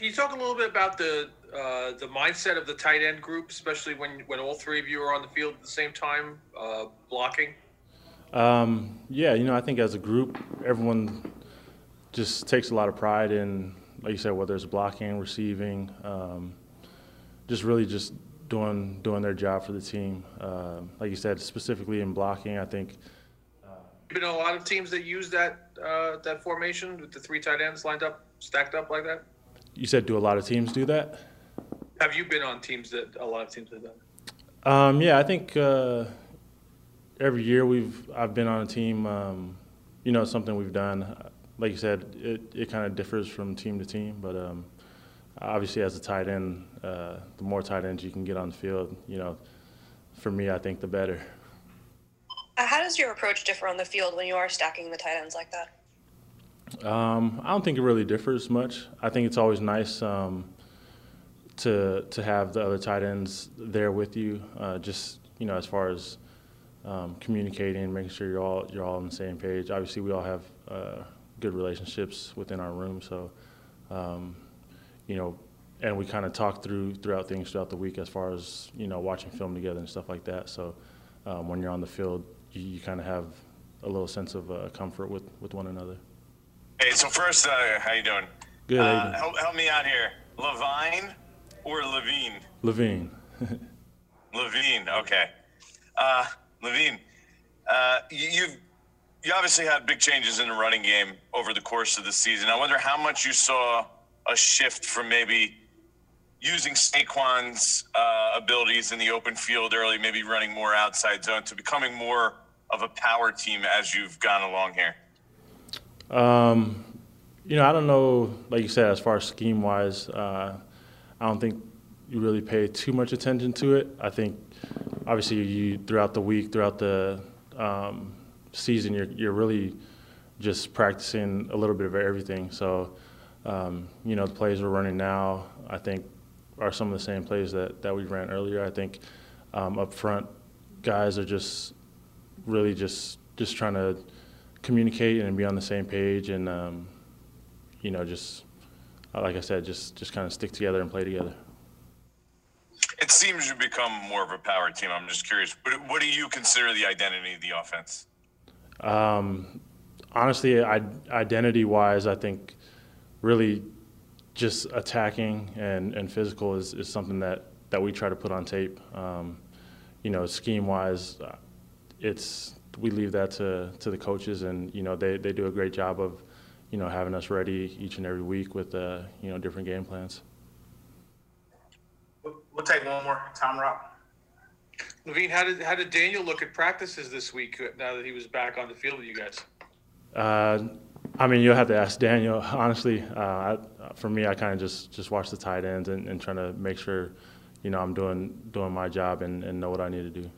Can you talk a little bit about the uh, the mindset of the tight end group, especially when when all three of you are on the field at the same time, uh, blocking? Um, yeah, you know, I think as a group, everyone just takes a lot of pride in, like you said, whether it's blocking, receiving, um, just really just doing doing their job for the team. Uh, like you said, specifically in blocking, I think. Been a lot of teams that use that uh, that formation with the three tight ends lined up, stacked up like that. You said, do a lot of teams do that? Have you been on teams that a lot of teams have done? Um, yeah, I think uh, every year we've I've been on a team. Um, you know, something we've done. Like you said, it, it kind of differs from team to team, but um, obviously as a tight end, uh, the more tight ends you can get on the field, you know, for me, I think the better. How does your approach differ on the field when you are stacking the tight ends like that? Um, I don't think it really differs much. I think it's always nice um, to to have the other tight ends there with you. Uh, just you know, as far as um, communicating, making sure you're all you're all on the same page. Obviously, we all have uh, good relationships within our room, so um, you know, and we kind of talk through throughout things throughout the week as far as you know watching film together and stuff like that. So um, when you're on the field, you, you kind of have a little sense of uh, comfort with with one another. Hey, so first, uh, how you doing? Good. you Uh, doing? help, help me out here. Levine or Levine? Levine. Levine. Okay. Uh, Levine, uh, you, you've you obviously had big changes in the running game over the course of the season. I wonder how much you saw a shift from maybe using Saquon's uh, abilities in the open field early, maybe running more outside zone, to becoming more of a power team as you've gone along here. Um, you know, I don't know, like you said, as far as scheme wise, uh, I don't think you really pay too much attention to it. I think obviously you throughout the week, throughout the um, season, you're you're really just practicing a little bit of everything. So, um, you know, the plays we're running now, I think, are some of the same plays that, that we ran earlier. I think um, up front, guys are just really just just trying to communicate and be on the same page and um, you know just like I said just just kind of stick together and play together. It seems you've become more of a power team. I'm just curious. What, what do you consider the identity of the offense? Um, honestly, I, identity wise, I think really just attacking and, and physical is, is something that, that we try to put on tape. Um, you know, scheme wise, uh, it's we leave that to, to the coaches, and you know they, they do a great job of you know having us ready each and every week with uh, you know different game plans. We'll we'll take one more. Tom Rock. Levine, how did how did Daniel look at practices this week uh, now that he was back on the field with you guys? Uh, I mean, you'll have to ask Daniel. Honestly, uh, I, for me, I kind of just just watch the tight ends and, and trying to make sure, you know, I'm doing doing my job and, and know what I need to do.